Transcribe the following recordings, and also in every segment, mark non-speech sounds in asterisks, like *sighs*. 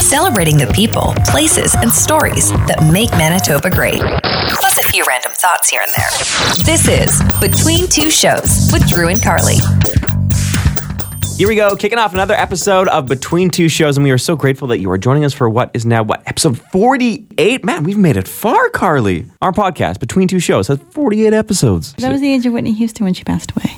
Celebrating the people, places, and stories that make Manitoba great. Plus a few random thoughts here and there. This is Between Two Shows with Drew and Carly. Here we go, kicking off another episode of Between Two Shows, and we are so grateful that you are joining us for what is now what episode forty-eight. Man, we've made it far, Carly. Our podcast, Between Two Shows, has forty-eight episodes. That was the age of Whitney Houston when she passed away.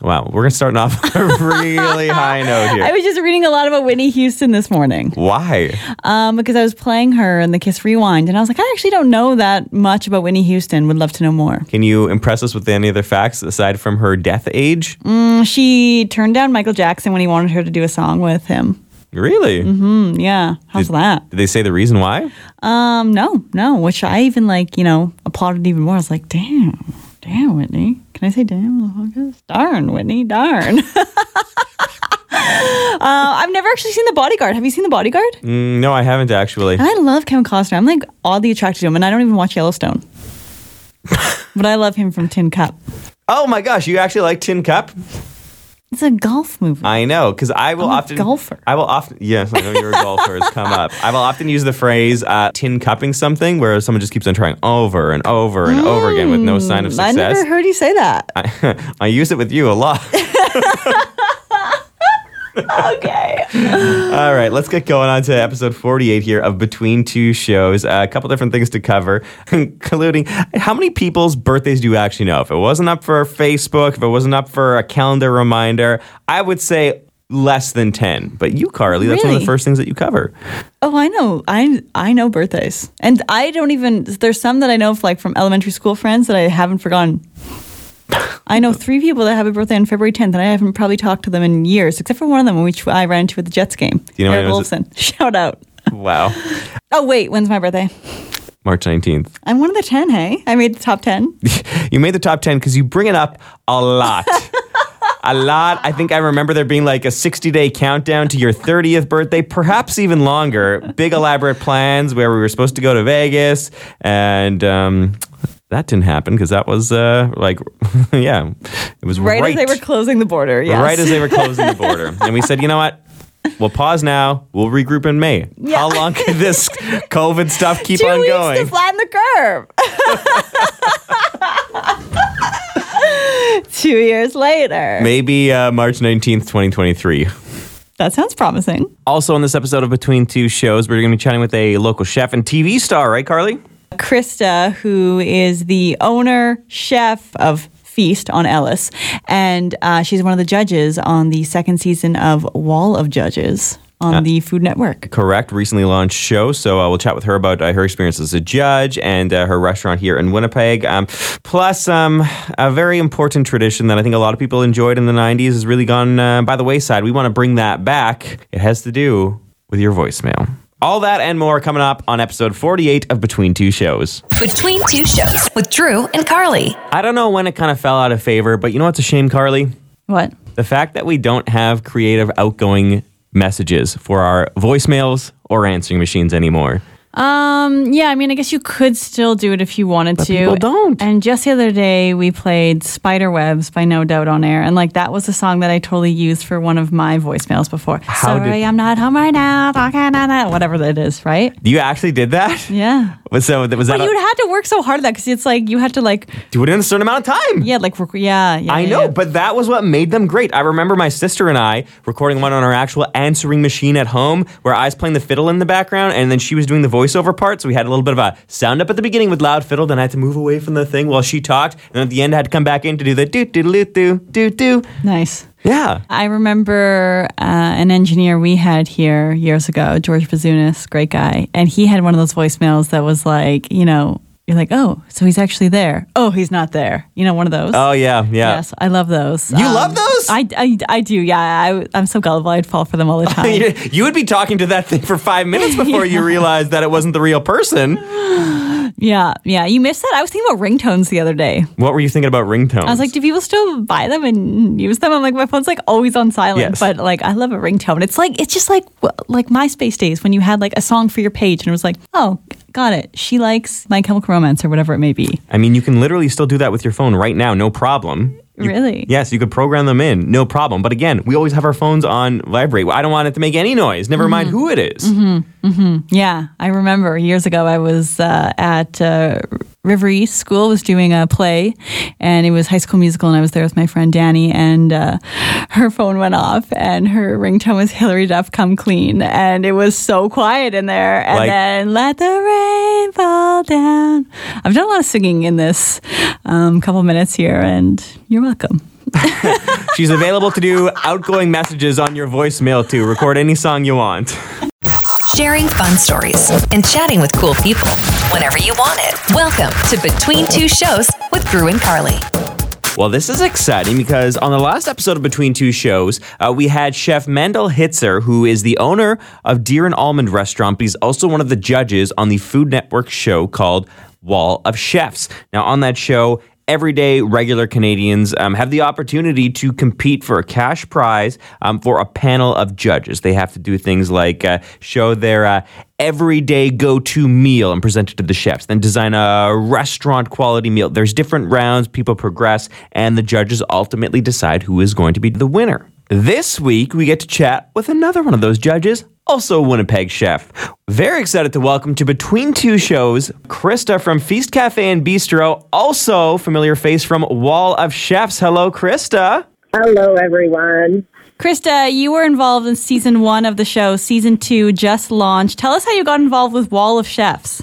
Wow, we're gonna start off on a *laughs* really high note here. I was just reading a lot about Whitney Houston this morning Why? um, because I was playing her in the Kiss Rewind, and I was like, I actually don't know that much about Whitney Houston. Would love to know more. Can you impress us with any other facts aside from her death age? She turned down Michael Jackson when he wanted her to do a song with him. Really? Mm, yeah, how's that? Did they say the reason why? Um, no, no. Which I even like, you know, applauded even more. I was like, damn, damn, Whitney. Can I say damn? the podcast? Darn, Whitney, darn. *laughs* uh, I've never actually seen The Bodyguard. Have you seen The Bodyguard? Mm, no, I haven't actually. And I love Kevin Costner. I'm like oddly attracted to him, and I don't even watch Yellowstone. *laughs* but I love him from Tin Cup. Oh my gosh, you actually like Tin Cup? It's a golf movie. I know, because I will I'm a often golfer. I will often yes, I know you're a golfer. It's come up. I will often use the phrase uh, "tin cupping" something, where someone just keeps on trying over and over and over again with no sign of success. I success. never heard you say that. I, *laughs* I use it with you a lot. *laughs* *laughs* okay. All right, let's get going on to episode 48 here of Between Two Shows. Uh, a couple different things to cover, *laughs* including how many people's birthdays do you actually know? If it wasn't up for Facebook, if it wasn't up for a calendar reminder, I would say less than 10. But you, Carly, that's one of the first things that you cover. Oh, I know. I I know birthdays, and I don't even. There's some that I know of, like from elementary school friends that I haven't forgotten. I know three people that have a birthday on February 10th, and I haven't probably talked to them in years, except for one of them, which I ran into at the Jets game. you know Eric Wolfson. *laughs* Shout out. Wow. Oh wait, when's my birthday? March 19th. I'm one of the 10. Hey, I made the top 10. *laughs* You made the top 10 because you bring it up a lot. *laughs* a lot. I think I remember there being like a 60 day countdown to your 30th birthday, perhaps even longer. Big elaborate plans where we were supposed to go to Vegas. And um, that didn't happen because that was uh, like, *laughs* yeah, it was Right, right, as they were closing the border. Yes. right as they were *laughs* closing the border. And we said, you know what? We'll pause now. We'll regroup in May. Yeah. How long can this *laughs* COVID stuff keep Two on weeks going? to flatten the curve. Two years later. Maybe uh, March 19th, 2023. That sounds promising. Also, on this episode of Between Two Shows, we're going to be chatting with a local chef and TV star, right, Carly? Krista, who is the owner, chef of Feast on Ellice, and uh, she's one of the judges on the second season of Wall of Judges on the Food Network. Correct. Recently launched show. So uh, we'll chat with her about uh, her experience as a judge and uh, her restaurant here in Winnipeg. Um, plus, um, a very important tradition that I think a lot of people enjoyed in the 90s has really gone uh, by the wayside. We want to bring that back. It has to do with your voicemail. All that and more coming up on episode 48 of Between Two Shows. Between Two Shows with Drew and Carly. I don't know when it kind of fell out of favor, but you know what's a shame, Carly? What? The fact that we don't have creative, outgoing messages for our voicemails or answering machines anymore. Um, yeah, I mean, I guess you could still do it if you wanted to. people don't. And just the other day, we played Spider Webs by No Doubt on air. And like, that was a song that I totally used for one of my voicemails before. How did- Sorry, I'm not home right now. Talking on that, whatever that is, right? You actually did that? Yeah. So that was that? But a- you'd had to work so hard at that because it's like you had to like, do it in a certain amount of time. yeah, like, rec- yeah, yeah. I yeah, know, yeah. but that was what made them great. I remember my sister and I recording one on our actual answering machine at home where I was playing the fiddle in the background and then she was doing the voiceover part. So we had a little bit of a sound up at the beginning with loud fiddle. Then I had to move away from the thing while she talked. And at the end, I had to come back in to do the do do do do do do. Nice. Yeah. I remember uh, an engineer we had here years ago, George Bazunas, great guy, and he had one of those voicemails that was like, you know, you're like, oh, so he's actually there. Oh, he's not there. You know, one of those. Oh, yeah. Yeah. Yes, I love those. You um, love those? I, I, I do. Yeah, I, I'm so gullible. I'd fall for them all the *laughs* time. You- would be talking to that thing for five minutes before you *laughs* realized that it wasn't the real person. *sighs* yeah, yeah. You missed that. I was thinking about ringtones the other day. What were you thinking about ringtones? I was like, do people still buy them and use them? I'm like, my phone's like always on silent, Yes. but like, I love a ringtone. It's like, it's just like, like MySpace days when you had like a song for your page and it was like, oh, got it. She likes My Chemical Romance or whatever it may be. I mean, you can literally still do that with your phone right now, no problem. You- Really? Yes, you could program them in, no problem. But again, we always have our phones on vibrate. I don't want it to make any noise. Never mind Mm-hmm. who it is. Yeah, I remember years ago I was uh, at uh, River East School, was doing a play, and it was High School Musical, and I was there with my friend Danny, and uh, her phone went off, and her ringtone was Hilary Duff, "Come Clean," and it was so quiet in there, and Like- then "Let the Rain Fall Down." I've done a lot of singing in this um, couple minutes here, and you're welcome. *laughs* She's available to do outgoing messages on your voicemail too. Record any song you want. Sharing fun stories and chatting with cool people whenever you want it. Welcome to Between Two Shows with Drew and Carly. Well, this is exciting because on the last episode of Between Two Shows, uh, we had Chef Mandel Hitzer, who is the owner of Deer and Almond Restaurant, but he's also one of the judges on the Food Network show called Wall of Chefs. Now, on that show, everyday regular Canadians um, have the opportunity to compete for a cash prize um, for a panel of judges. They have to do things like uh, show their uh, everyday go to meal and present it to the chefs, then design a restaurant quality meal. There's different rounds, people progress, and the judges ultimately decide who is going to be the winner. This week, we get to chat with another one of those judges, also a Winnipeg chef. Very excited to welcome to Between Two Shows, Krista from Feast Cafe and Bistro, also familiar face from Wall of Chefs. Hello, Krista. Hello, everyone. Krista, you were involved in season one of the show. Season two just launched. Tell us how you got involved with Wall of Chefs.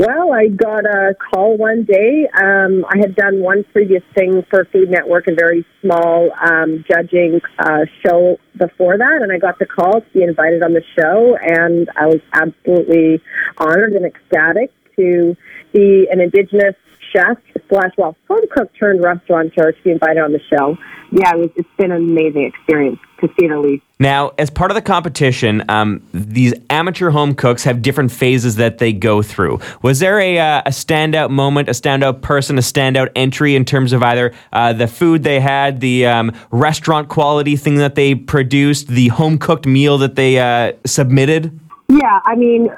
Well, I got a call one day. Um, I had done one previous thing for Food Network, a very small um, judging uh, show before that, and I got the call to be invited on the show, and I was absolutely honored and ecstatic to be an Indigenous chef slash well home cook turned restaurateur to be invited on the show. Yeah, it was, it's been an amazing experience to see the least. Now, as part of the competition, um, these amateur home cooks have different phases that they go through. Was there a, uh, a standout moment, a standout person, a standout entry in terms of either uh, the food they had, the um, restaurant quality thing that they produced, the home cooked meal that they uh, submitted? Yeah, I mean,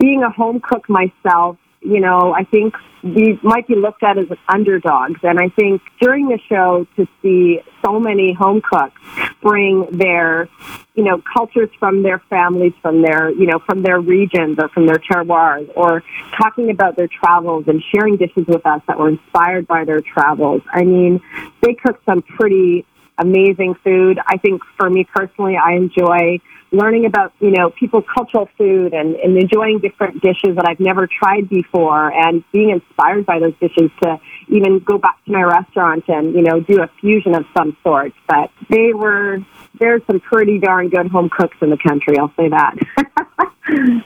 being a home cook myself, you know, I think we might be looked at as underdogs. And I think during the show to see so many home cooks bring their, you know, cultures from their families, from their, you know, from their regions or from their terroirs, or talking about their travels and sharing dishes with us that were inspired by their travels. I mean, they cook some pretty amazing food. I think for me personally, I enjoy learning about you know people's cultural food and, and enjoying different dishes that I've never tried before and being inspired by those dishes to even go back to my restaurant and you know do a fusion of some sort. But they were there's some pretty darn good home cooks in the country. I'll say that. *laughs*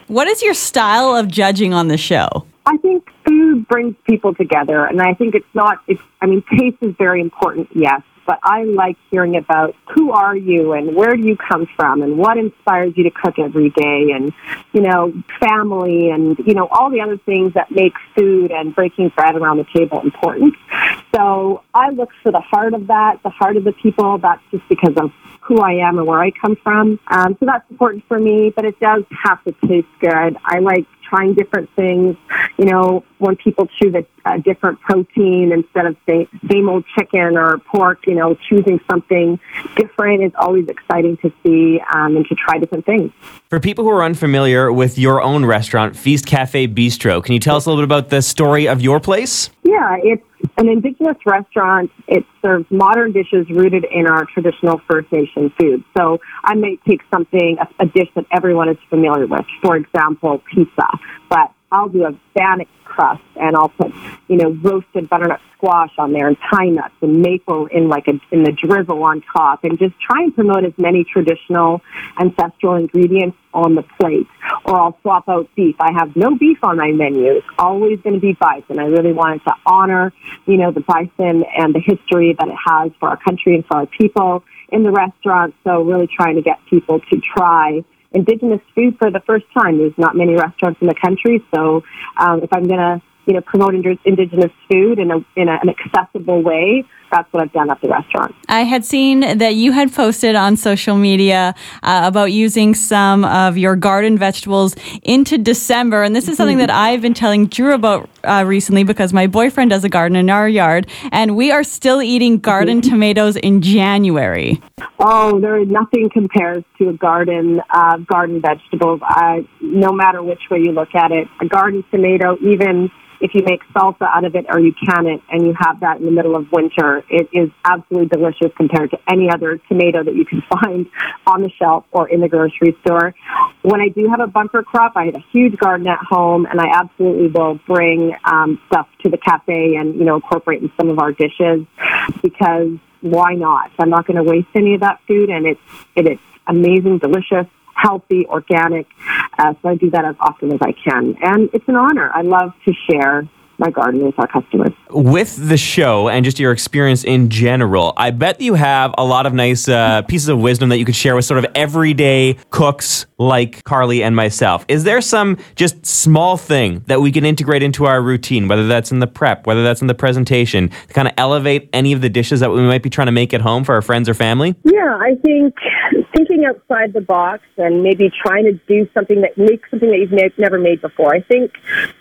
What is your style of judging on the show? I think food brings people together, and I think it's not. It's. I mean, taste is very important, yes, but I like hearing about who are you and where do you come from and what inspires you to cook every day, and you know, family, and you know, all the other things that make food and breaking bread around the table important. So I look for the heart of that, the heart of the people. That's just because of who I am and where I come from. Um, so that's important for me, but it does have to taste good. I like trying different things. You know, when people choose a, a different protein instead of say, same old chicken or pork, you know, choosing something different is always exciting to see um, and to try different things. For people who are unfamiliar with your own restaurant, Feast Cafe Bistro, can you tell us a little bit about the story of your place? Yeah, it's an indigenous restaurant. It serves modern dishes rooted in our traditional First Nation food. So I may take something, a, a dish that everyone is familiar with, for example, pizza, but I'll do a bannock crust and I'll put, you know, roasted butternut squash on there and pine nuts and maple in like a, in the drizzle on top and just try and promote as many traditional ancestral ingredients on the plate. Or I'll swap out beef. I have no beef on my menu. It's always going to be bison. I really wanted to honor, you know, the bison and the history that it has for our country and for our people in the restaurant. So really trying to get people to try indigenous food for the first time. There's not many restaurants in the country, so um, if I'm going to you know promote ind- indigenous food in a in a, an accessible way, that's what I've done at the restaurant. I had seen that you had posted on social media uh, about using some of your garden vegetables into December. And this is something that I've been telling Drew about uh, recently because my boyfriend does a garden in our yard, and we are still eating garden tomatoes in January. Oh, there is nothing compares to a garden uh, garden vegetables. Uh, no matter which way you look at it, a garden tomato, even if you make salsa out of it or you can it and you have that in the middle of winter, it is absolutely delicious compared to any other tomato that you can *laughs* find on the shelf or in the grocery store. When I do have a bumper crop, I have a huge garden at home and I absolutely will bring um, stuff to the cafe and, you know, incorporate in some of our dishes because why not? I'm not going to waste any of that food and it's, it is amazing, delicious healthy, organic. Uh, so I do that as often as I can. And it's an honor. I love to share my garden with our customers. With the show and just your experience in general, I bet you have a lot of nice uh, pieces of wisdom that you could share with sort of everyday cooks like Carly and myself. Is there some just small thing that we can integrate into our routine, whether that's in the prep, whether that's in the presentation, to kind of elevate any of the dishes that we might be trying to make at home for our friends or family? Yeah, I think thinking outside the box and maybe trying to do something that makes something that you've never made before. I think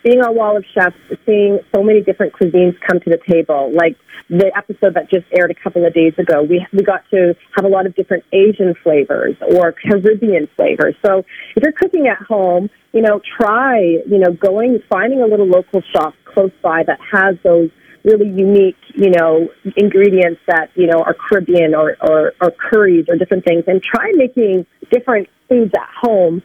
being on Wall of Chefs, seeing so many different cuisines come to the table, like the episode that just aired a couple of days ago, we we got to have a lot of different Asian flavors or Caribbean flavors. So if you're cooking at home, you know, try you know going finding a little local shop close by that has those really unique, you know, ingredients that, you know, are Caribbean or, or, or curries or different things and try making different foods at home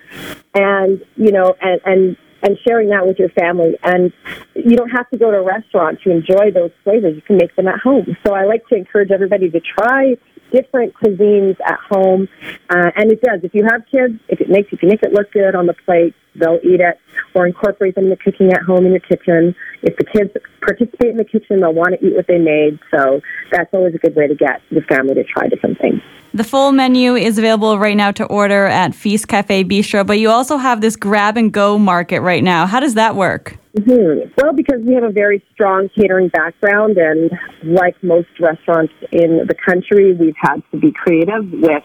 and, you know, and, and, and sharing that with your family. And you don't have to go to a restaurant to enjoy those flavors. You can make them at home. So I like to encourage everybody to try different cuisines at home. Uh, and it does. If you have kids, if it makes if you make it look good on the plate, they'll eat it. Or incorporate them in the cooking at home in your kitchen. If the kids participate in the kitchen, they'll want to eat what they made. So that's always a good way to get the family to try different things. The full menu is available right now to order at Feast Cafe Bistro, but you also have this grab and go market right now. How does that work? Mm-hmm. Well, because we have a very strong catering background, and like most restaurants in the country, we've had to be creative with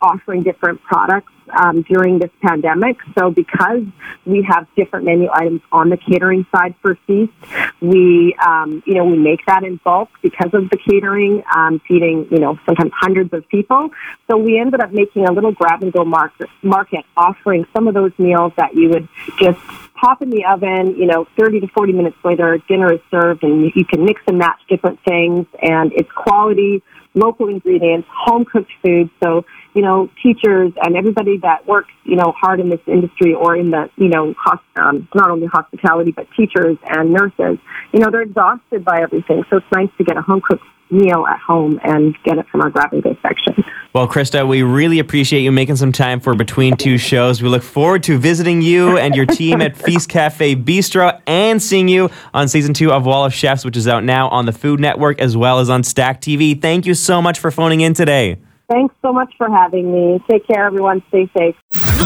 offering different products um, during this pandemic. So, because we have different menu items on the catering side for Feast, we um, you know we make that in bulk because of the catering, um, feeding you know sometimes hundreds of people. So we ended up making a little grab and go market, market offering some of those meals that you would just pop in the oven, you know, 30 to 40 minutes later, dinner is served and you can mix and match different things and it's quality, local ingredients, home cooked food. So, you know, teachers and everybody that works, you know, hard in this industry or in the, you know, hosp- um, not only hospitality, but teachers and nurses, you know, they're exhausted by everything. So it's nice to get a home cooked meal at home and get it from our grab and go section. Well, Krista, we really appreciate you making some time for Between Two Shows. We look forward to visiting you and your team at Feast Cafe Bistro and seeing you on season two of Wall of Chefs, which is out now on the Food Network as well as on Stack TV. Thank you so much for phoning in today. Thanks so much for having me. Take care, everyone. Stay safe.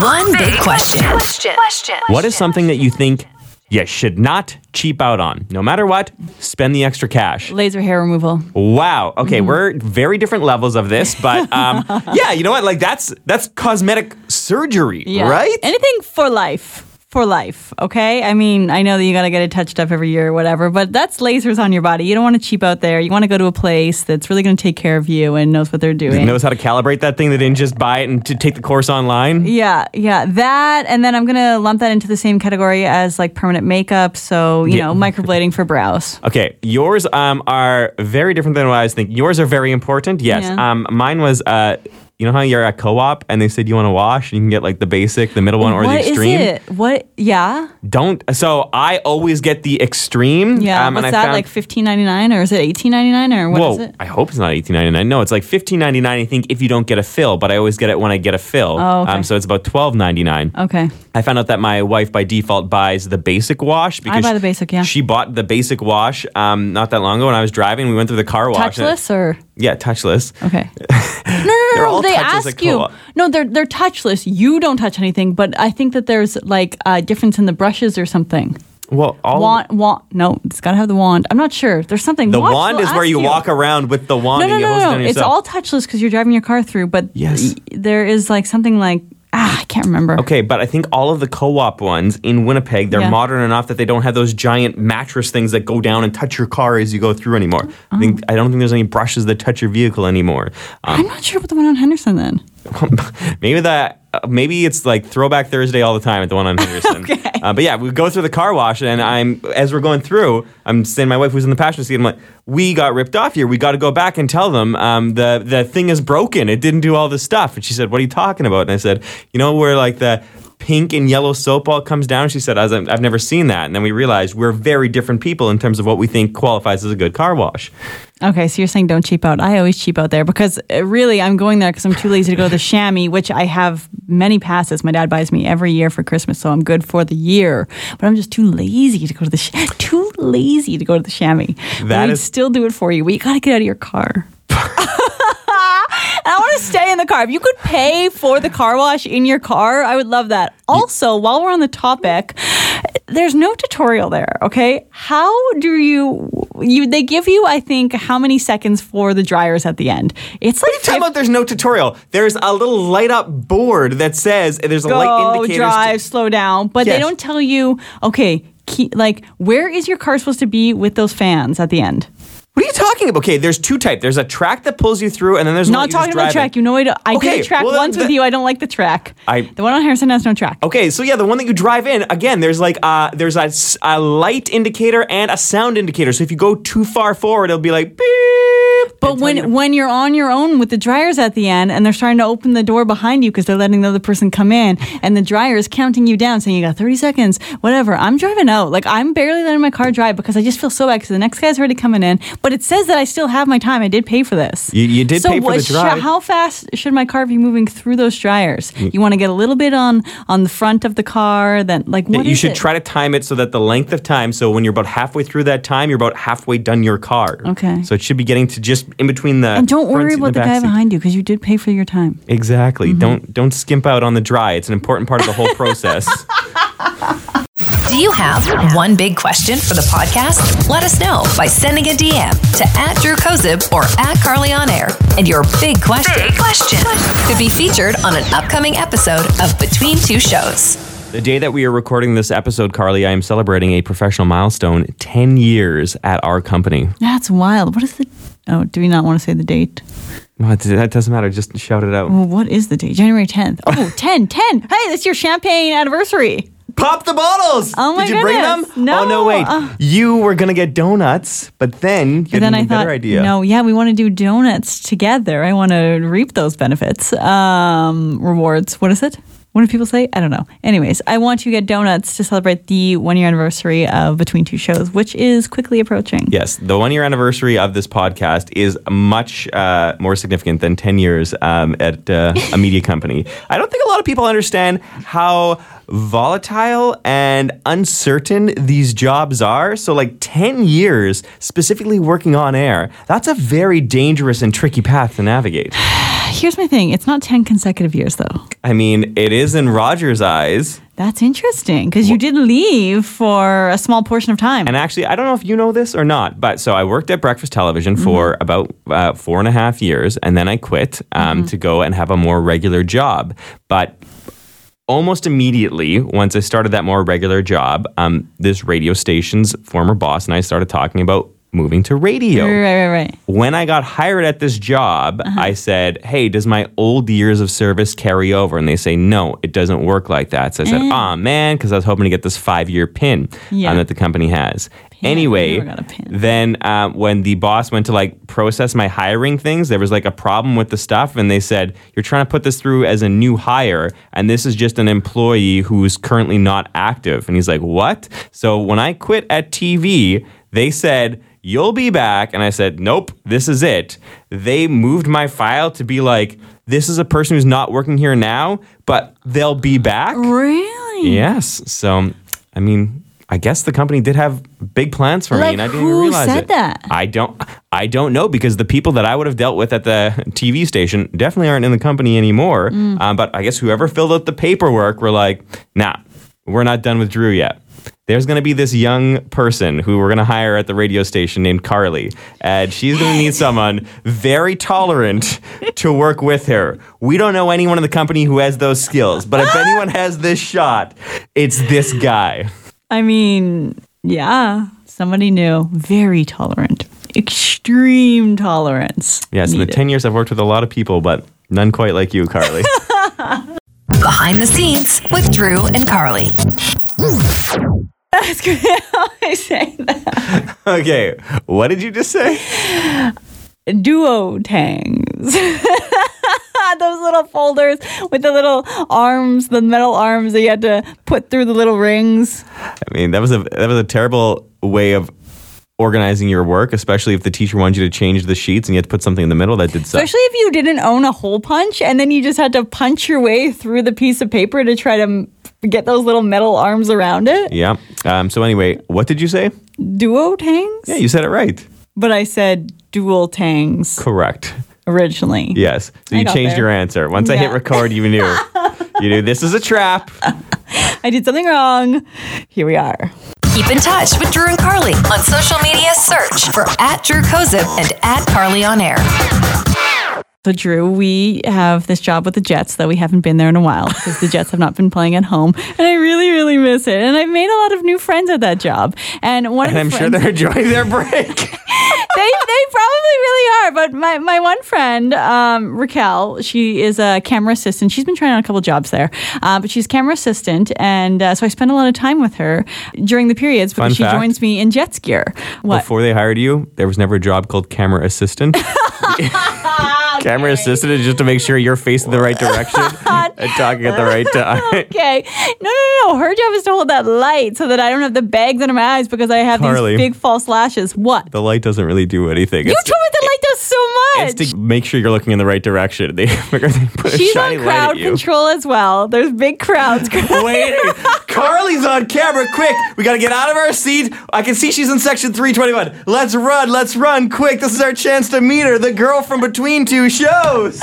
One big question. Question. Question. What is something that you think you should not cheap out on? No matter what, spend the extra cash. Laser hair removal. Wow. Okay, we're very different levels of this, but *laughs* um, yeah, you know what? Like that's that's cosmetic surgery, right? Anything for life. For life, okay? I mean, I know that you got to get it touched up every year or whatever, but that's lasers on your body. You don't want to cheap out there. You want to go to a place that's really going to take care of you and knows what they're doing. knows how to calibrate that thing. They didn't just buy it and to take the course online. Yeah, yeah, that, and then I'm gonna lump that into the same category as like permanent makeup. So you Yeah. know, microblading for brows. Okay, yours um, are very different than what I was thinking. Yours are very important. Yes. Yeah. Um, mine was. Uh, you know how you're at co-op and they said you want to wash and you can get like the basic, the middle one, or What the is extreme. it? What? Yeah, Don't. So I always get the extreme. yeah. um, and What's I that? found- like fifteen ninety nine, or is it eighteen ninety nine, or what is it? I hope it's not eighteen ninety nine. No, it's like fifteen ninety nine. I think if you don't get a fill, but I always get it when I get a fill. Oh, okay. Um, so it's about twelve ninety nine. Okay. I found out that my wife by default buys the basic wash because I buy the basic, yeah. She bought the basic wash um, not that long ago when I was driving. We went through the car wash. Touchless or Yeah, touchless. okay. *laughs* No, no, no, no. They ask you. No, they're they're touchless. You don't touch anything, but I think that there's like a difference in the brushes or something. Well, all Wand, wand. No, it's got to have the wand. I'm not sure. There's something. the Watch, wand is where ask you, walk around with the wand No, no, and no, it no. no. It's all touchless because you're driving your car through. But Yes. y- there is like something like ah, I can't remember. Okay, but I think all of the co-op ones in Winnipeg, they're Yeah. modern enough that they don't have those giant mattress things that go down and touch your car as you go through anymore. I Oh. think I don't think there's any brushes that touch your vehicle anymore. Um, I'm not sure about the one on Henderson then. *laughs* maybe that uh, maybe it's like throwback Thursday all the time at the one on *laughs* Henderson. Okay. Uh, but yeah, we go through the car wash, and I'm as we're going through, I'm saying to my wife who's in the passenger seat. I'm like, we got ripped off here. We got to go back and tell them um, the the thing is broken. It didn't do all this stuff. And she said, "What are you talking about?" And I said, "You know where like the." Pink and yellow soap all comes down. She said, "As I've never seen that." And then we realized we're very different people in terms of what we think qualifies as a good car wash. Okay, so you're saying don't cheap out. I always cheap out there because uh, really I'm going there because I'm too lazy to go to the *laughs* chamois, which I have many passes. My dad buys me every year for Christmas, so I'm good for the year. But I'm just too lazy to go to the sh- *laughs* too lazy to go to the chamois. That is- still do it for you. We got to get out of your car. *laughs* And *laughs* I want to stay in the car. If you could pay for the car wash in your car, I would love that. Also, while we're on the topic, there's no tutorial there, okay? How do you you they give you I think how many seconds for the dryers at the end? It's like What are you talking about? There's no tutorial. There's a little light up board that says there's a light indicator. drive, slow down, but they don't tell you, okay, key, like where is your car supposed to be with those fans at the end? What are you talking about? Okay, there's two types. There's a track that pulls you through, and then there's one Not that you just talking about drive track. You know, I, I Okay, did a track well, once with you. I don't like the track. I- the one on Harrison has no track. Okay, so yeah, the one that you drive in, again, there's like uh, there's a, a light indicator and a sound indicator. So if you go too far forward, it'll be like beep. But when you- when you're on your own with the dryers at the end and they're starting to open the door behind you because they're letting the other person come in and the dryer is counting you down saying you got 30 seconds whatever I'm driving out like I'm barely letting my car drive because I just feel so bad because the next guy's already coming in but it says that I still have my time I did pay for this You- you did so pay for the what- sh- how fast should my car be moving through those dryers you want to get a little bit on on the front of the car then like what you should it? try to time it so that the length of time. So when you're about halfway through that time, you're about halfway done your car. Okay. So it should be getting to just in between the. and don't worry about the back guy seat. behind you because you did pay for your time Exactly. Mm-hmm. Don't don't skimp out on the dry. It's an important part of the whole process. *laughs* Do you have one big question for the podcast? Let us know by sending a DM to at Drew Kozub or at Carly on Air. And your big question, question could be featured on an upcoming episode of Between Two Shows. The day that we are recording this episode, Carly, I am celebrating a professional milestone 10 years at our company. That's wild. What is the? Oh, do we not want to say the date? Well, that doesn't matter. Just shout it out. Well, what is the date? January 10th. Oh, *laughs* 10, 10. Hey, that's your champagne anniversary. Pop the bottles! Oh my Did you bring them? goodness. No. Oh, no, wait. Uh. you were going to get donuts, but then you But had then an I even thought, better idea. no, yeah, we want to do donuts together. I want to reap those benefits. Um, rewards. What is it? What do people say? I don't know. Anyways, I want you to get donuts to celebrate the one year anniversary of Between Two Shows, which is quickly approaching. Yes, the one year anniversary of this podcast is much uh, more significant than 10 years um, at uh, a media company. I don't think a lot of people understand how volatile and uncertain these jobs are. So, like 10 years specifically working on air, that's a very dangerous and tricky path to navigate. *sighs* Here's my thing it's not 10 consecutive years, though. I mean, it is in Rogers' eyes. That's interesting because you did leave for a small portion of time. And actually, I don't know if you know this or not, but so I worked at Breakfast Television for about uh, four and a half years, and then I quit um, to go and have a more regular job. But almost immediately, once I started that more regular job, um, this radio station's former boss and I started talking about moving to radio right, right, right. when I got hired at this job, Uh-huh. I said, Hey, does my old years of service carry over? And they say, No, it doesn't work like that. So I said, Aw, man, because I was hoping to get this five year pin Eh. Yeah. um, that the company has. *laughs* Anyway, never got a pin. then um, when the boss went to like process my hiring things, there was like a problem with the stuff. And they said, You're trying to put this through as a new hire. And this is just an employee who's currently not active. And he's like, What? So when I quit at TV, they said, You'll be back. And I said, Nope, this is it. They moved my file to be like, This is a person who's not working here now, but they'll be back. Really? Yes. So, I mean, I guess the company did have big plans for me, Like, and I didn't who even realize said it. that? I don't. I don't know because the people that I would have dealt with at the *laughs* TV station definitely aren't in the company anymore. Mm. Um, but I guess whoever filled out the paperwork were like, "Nah, we're not done with Drew yet." there's going to be this young person who we're going to hire at the radio station named Carly, and she's going to need *laughs* someone very tolerant to work with her. We don't know anyone in the company who has those skills, but if *laughs* anyone has this shot, it's this guy. I mean, yeah, somebody new, very tolerant, extreme tolerance. Yes, in the 10 years I've worked with a lot of people, but none quite like you, Carly. *laughs* Behind the scenes with Drew and Carly. That's great. *laughs* How I say that. okay, what did you just say? Duotangs. *laughs* Those little folders with the little arms, the metal arms that you had to put through the little rings. I mean, that was a that was a terrible way of organizing your work, especially if the teacher wanted you to change the sheets and you had to put something in the middle that did suck. Especially if you didn't own a hole punch and then you just had to punch your way through the piece of paper to try to get those little metal arms around it. Yeah. Um, so anyway, what did you say? Duotangs? Yeah, you said it right. But I said dual tangs Correct. Originally. Yes. So you changed there. your answer. Once I hit record, you knew. you knew this is a trap. *laughs* I did something wrong. Here we are. Keep in touch with Drew and Carly on social media. Search for at Drew Kozub and at Carly on air. So, Drew, we have this job with the Jets that we haven't been there in a while because the Jets have not been playing at home. And I really, really miss it. And I've made a lot of new friends at that job. And one And I'm the sure they're enjoying their *laughs* break. they, they probably really are. But my, my one friend, um, Raquel, she is a camera assistant. She's been trying on a couple jobs there, uh, but she's camera assistant. And uh, so I spend a lot of time with her during the periods because Fun she fact. joins me in Jets gear. What? Before they hired you, there was never a job called camera assistant. *laughs* camera assistant is just to make sure you're facing the right *laughs* direction and talking at the right *laughs* time. okay. No, no, no. Her job is to hold that light so that I don't have the bags under my eyes because I have Carly. these big false lashes. What? the light doesn't really do anything. You It's told me the light does so much. It's to make sure you're looking in the right direction. They, *laughs* they put a She's shiny on light crowd at you. control as well. There's big crowds. *laughs* Wait, Carly's on camera. Quick, we got to get out of our seat. I can see she's in section 321. Let's run, let's run, quick. This is our chance to meet her, the girl from between two shows.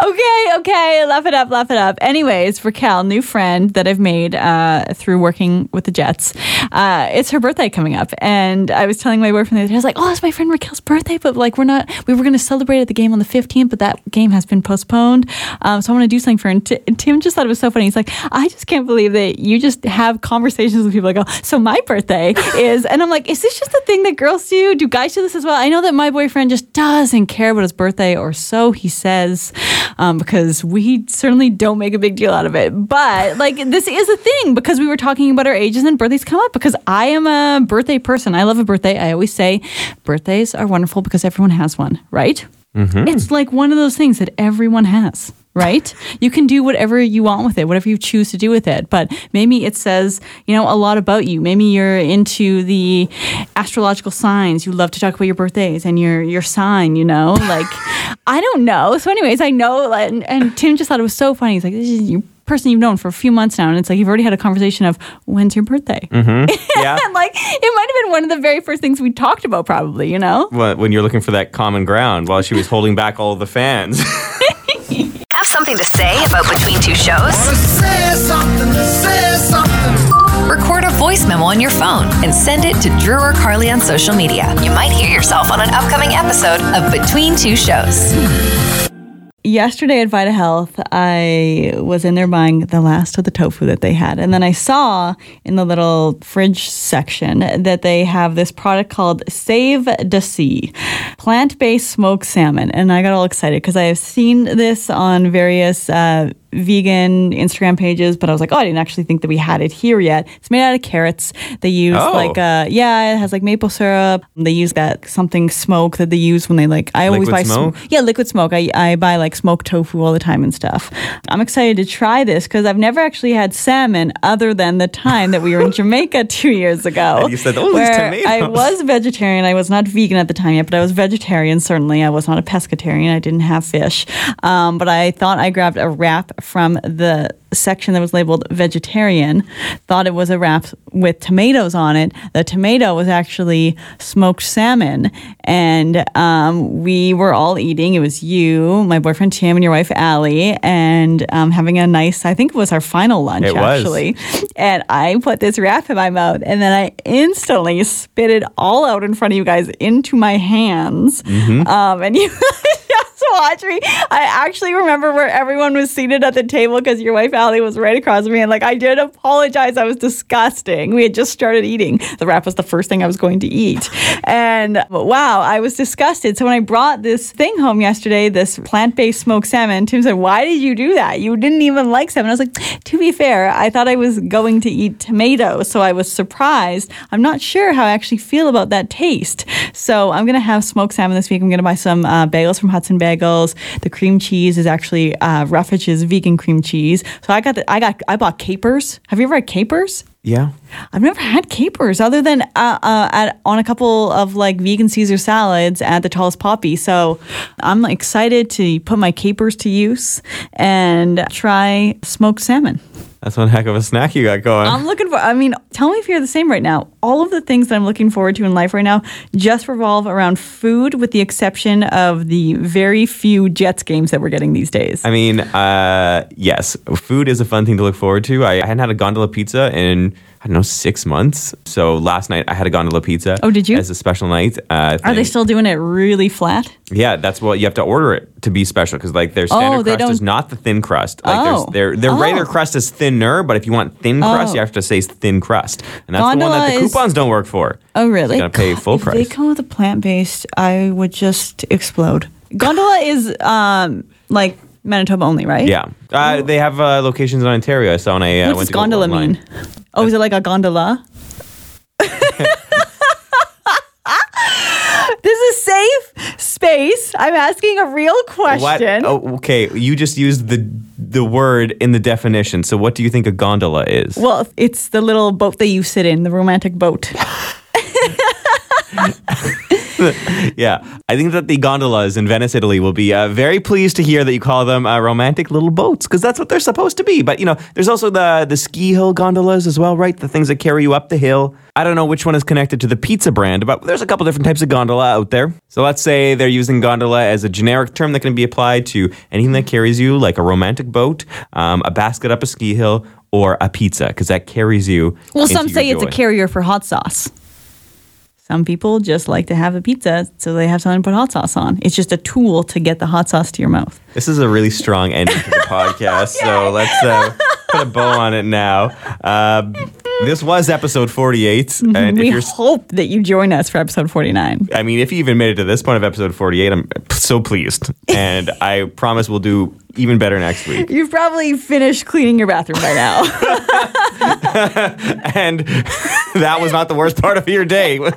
okay, okay. Laugh it up, laugh it up. Anyways, Raquel, new friend that I've made uh, through working with the Jets. Uh, it's her birthday coming up. And I was telling my boyfriend the other day, I was like, oh, it's my friend Raquel's birthday, but like we're not, we were going to celebrate at the game on the 15th, but that game has been postponed. Um, so I want to do something for her. And Ti- Tim just thought it was so funny. He's like, I just can't believe that you just have conversations with people like, oh, so my birthday *laughs* is, and I'm like, is this just a thing that girls do? Do guys do this as well? I know that my boyfriend just doesn't care about his birthday, or so he says, um, because we certainly don't make a big deal out of it. But like, this is a thing because we were talking about our ages and birthdays come up because I am a birthday person. I love a birthday. I always say birthdays are wonderful because everyone has one, right? Mm-hmm. It's like one of those things that everyone has. Right? You can do whatever you want with it, whatever you choose to do with it. But maybe it says, you know, a lot about you. Maybe you're into the astrological signs. You love to talk about your birthdays and your your sign, you know? *laughs* Like I don't know. So anyways, I know and, and Tim just thought it was so funny. He's like, this is your person you've known for a few months now. And it's like you've already had a conversation of when's your birthday? Mm-hmm. *laughs* Yeah. and like it might have been one of the very first things we talked about, probably, you know? When you're looking for that common ground while she was holding back all of the fans. *laughs* Have something to say about Between Two Shows? Say something, say something. Record a voice memo on your phone and send it to Drew or Carly on social media. You might hear yourself on an upcoming episode of Between Two Shows. Yesterday at Vita Health, I was in there buying the last of the tofu that they had. And then I saw in the little fridge section that they have this product called Save Da Sea plant based smoked salmon. And I got all excited because I have seen this on various. Uh, vegan Instagram pages, but I was like, oh, I didn't actually think that we had it here yet. It's made out of carrots. They use Oh. like, uh, yeah, it has like maple syrup. They use that something smoke that they use when they like. I always Liquid buy sm- smoke? yeah, liquid smoke. I, I buy like smoked tofu all the time and stuff. I'm excited to try this because I've never actually had salmon other than the time that we were in *laughs* Jamaica two years ago. And you said, "Oh, where tomatoes." I was vegetarian. I was not vegan at the time yet, but I was vegetarian certainly. I was not a pescatarian. I didn't have fish. Um, but I thought I grabbed a wrap from the section that was labeled vegetarian thought it was a wrap with tomatoes on it. The tomato was actually smoked salmon, and um, we were all eating. It was you, my boyfriend Tim, and your wife Allie, and um, having a nice. I think it was our final lunch It was. actually. And I put this wrap in my mouth, and then I instantly spit it all out in front of you guys into my hands. Mm-hmm. Um, and you *laughs* watch me. I actually remember where everyone was seated at the table because your wife Allie was right across from me, and like I did apologize. I was disgusting. We had just started eating. The wrap was the first thing I was going to eat, *laughs* and wow, I was disgusted. So when I brought this thing home yesterday, this plant-based smoked salmon, Tim said, "Why did you do that? You didn't even like salmon." I was like, "To be fair, I thought I was going to eat tomatoes, so I was surprised. I'm not sure how I actually feel about that taste. So I'm gonna have smoked salmon this week. I'm gonna buy some uh, bagels from Hudson Bagels. The cream cheese is actually uh, Roughridge's vegan cream cheese. So I got the, I got I bought capers. Have you ever had capers? Yeah. I've never had capers other than uh, uh, at, on a couple of like vegan Caesar salads at the Tallest Poppy. So I'm excited to put my capers to use and try smoked salmon. That's one heck of a snack you got going. I'm looking for, I mean, tell me if you're the same right now. All of the things that I'm looking forward to in life right now just revolve around food, with the exception of the very few Jets games that we're getting these days. I mean, uh, yes, food is a fun thing to look forward to. I, I hadn't had a gondola pizza in I don't know six months. So last night I had a gondola pizza. Oh, did you? As a special night. Uh, Are they still doing it really flat? Yeah, that's what you have to order it to be special because like their standard Oh, crust is don't- not the thin crust. Like Oh. there's their their regular Oh. crust is thinner, but if you want thin crust, Oh. you have to say thin crust, and that's the one that the is- coupons don't work for. Oh, really? You gotta pay full if price. they come with a plant based, I would just explode. Gondola is um, like Manitoba only, right? Yeah, uh, they have uh, locations in Ontario. I saw when I uh, What went does to go gondola online. mean? Oh, is it like a gondola? *laughs* this is safe space. I'm asking a real What? question. Oh, okay, you just used the the word in the definition. So, what do you think a gondola is? Well, it's the little boat that you sit in, the romantic boat. *laughs* *laughs* *laughs* Yeah, I think that the gondolas in Venice, Italy, will be uh, very pleased to hear that you call them uh, romantic little boats because that's what they're supposed to be. But you know, there's also the the ski hill gondolas as well, right? The things that carry you up the hill. I don't know which one is connected to the pizza brand, but there's a couple different types of gondola out there. So let's say they're using gondola as a generic term that can be applied to anything that carries you, like a romantic boat, um, a basket up a ski hill, or a pizza, because that carries you. Well, some say it's a carrier for hot sauce. Some people just like to have a pizza, so they have something to put hot sauce on. It's just a tool to get the hot sauce to your mouth. This is a really strong ending to the *laughs* podcast, so let's uh, put a bow on it now. Uh, this was episode 48, *laughs* and if Mm-hmm. we hope that you join us for episode 49. I mean, if you even made it to this point of episode 48, I'm so pleased, *laughs* and I promise we'll do even better next week. You've probably finished cleaning your bathroom by now. *laughs* And that was not the worst part of your day. no,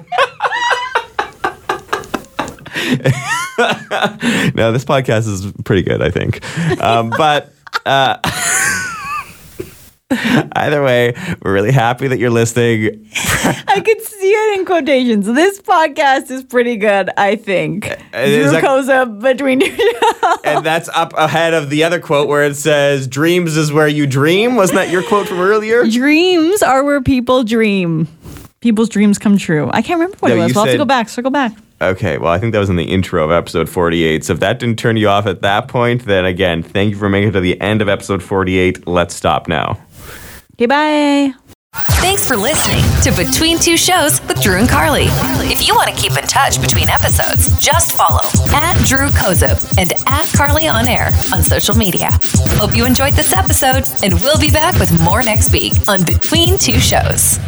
this podcast is pretty good, I think. Um, but uh, *laughs* either way, we're really happy that you're listening. *laughs* I could see it in quotations. This podcast is pretty good, I think. Uh, uh, is that- Drew Kozub between two *laughs* And that's up ahead of the other quote where it says, Dreams is where you dream. Wasn't that your quote from earlier? Dreams are where people dream. People's dreams come true. I can't remember what No, it was. We'll have to go back. Circle back. Okay, well, I think that was in the intro of episode 48. So if that didn't turn you off at that point, then again, thank you for making it to the end of episode 48. Let's stop now. Okay, bye. Thanks for listening to Between Two Shows with Drew and Carly. If you want to keep in touch between episodes, just follow at Drew Kozub and at Carly On Air on social media. Hope you enjoyed this episode, and we'll be back with more next week on Between Two Shows.